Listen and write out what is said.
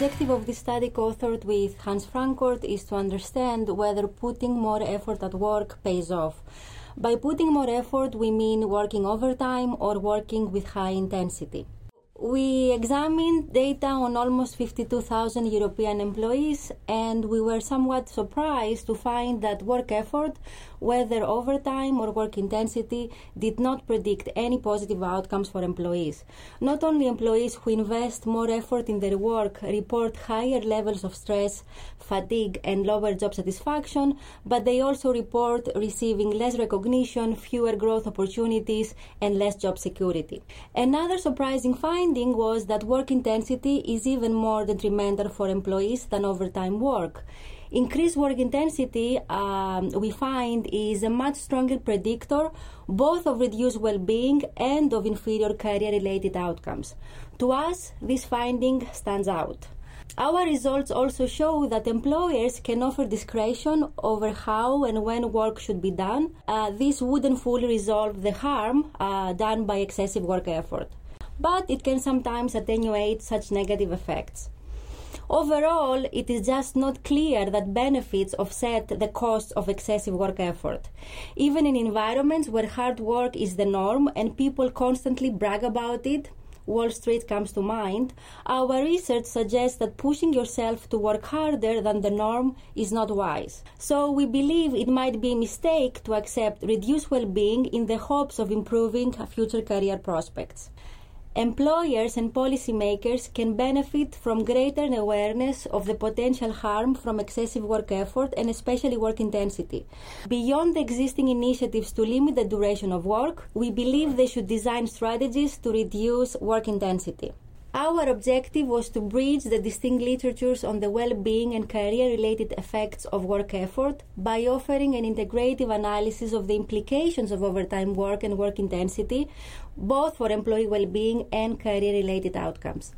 objective of this study, co-authored with Hans Frankort, is to understand whether putting more effort at work pays off. By putting more effort, we mean working overtime or working with high intensity. We examined data on almost 52,000 European employees, and we were somewhat surprised to find that work effort, whether overtime or work intensity, did not predict any positive outcomes for employees. Not only employees who invest more effort in their work report higher levels of stress, fatigue, and lower job satisfaction, but they also report receiving less recognition, fewer growth opportunities, and less job security. Another surprising finding finding was that work intensity is even more detrimental for employees than overtime work. Increased work intensity, um, we find, is a much stronger predictor both of reduced well being and of inferior career related outcomes. To us, this finding stands out. Our results also show that employers can offer discretion over how and when work should be done. Uh, this wouldn't fully resolve the harm uh, done by excessive work effort but it can sometimes attenuate such negative effects. Overall, it is just not clear that benefits offset the costs of excessive work effort. Even in environments where hard work is the norm and people constantly brag about it, Wall Street comes to mind, our research suggests that pushing yourself to work harder than the norm is not wise. So we believe it might be a mistake to accept reduced well-being in the hopes of improving future career prospects employers and policymakers can benefit from greater awareness of the potential harm from excessive work effort and especially work intensity. Beyond the existing initiatives to limit the duration of work, we believe they should design strategies to reduce work intensity. Our objective was to bridge the distinct literatures on the well being and career related effects of work effort by offering an integrative analysis of the implications of overtime work and work intensity, both for employee well being and career related outcomes.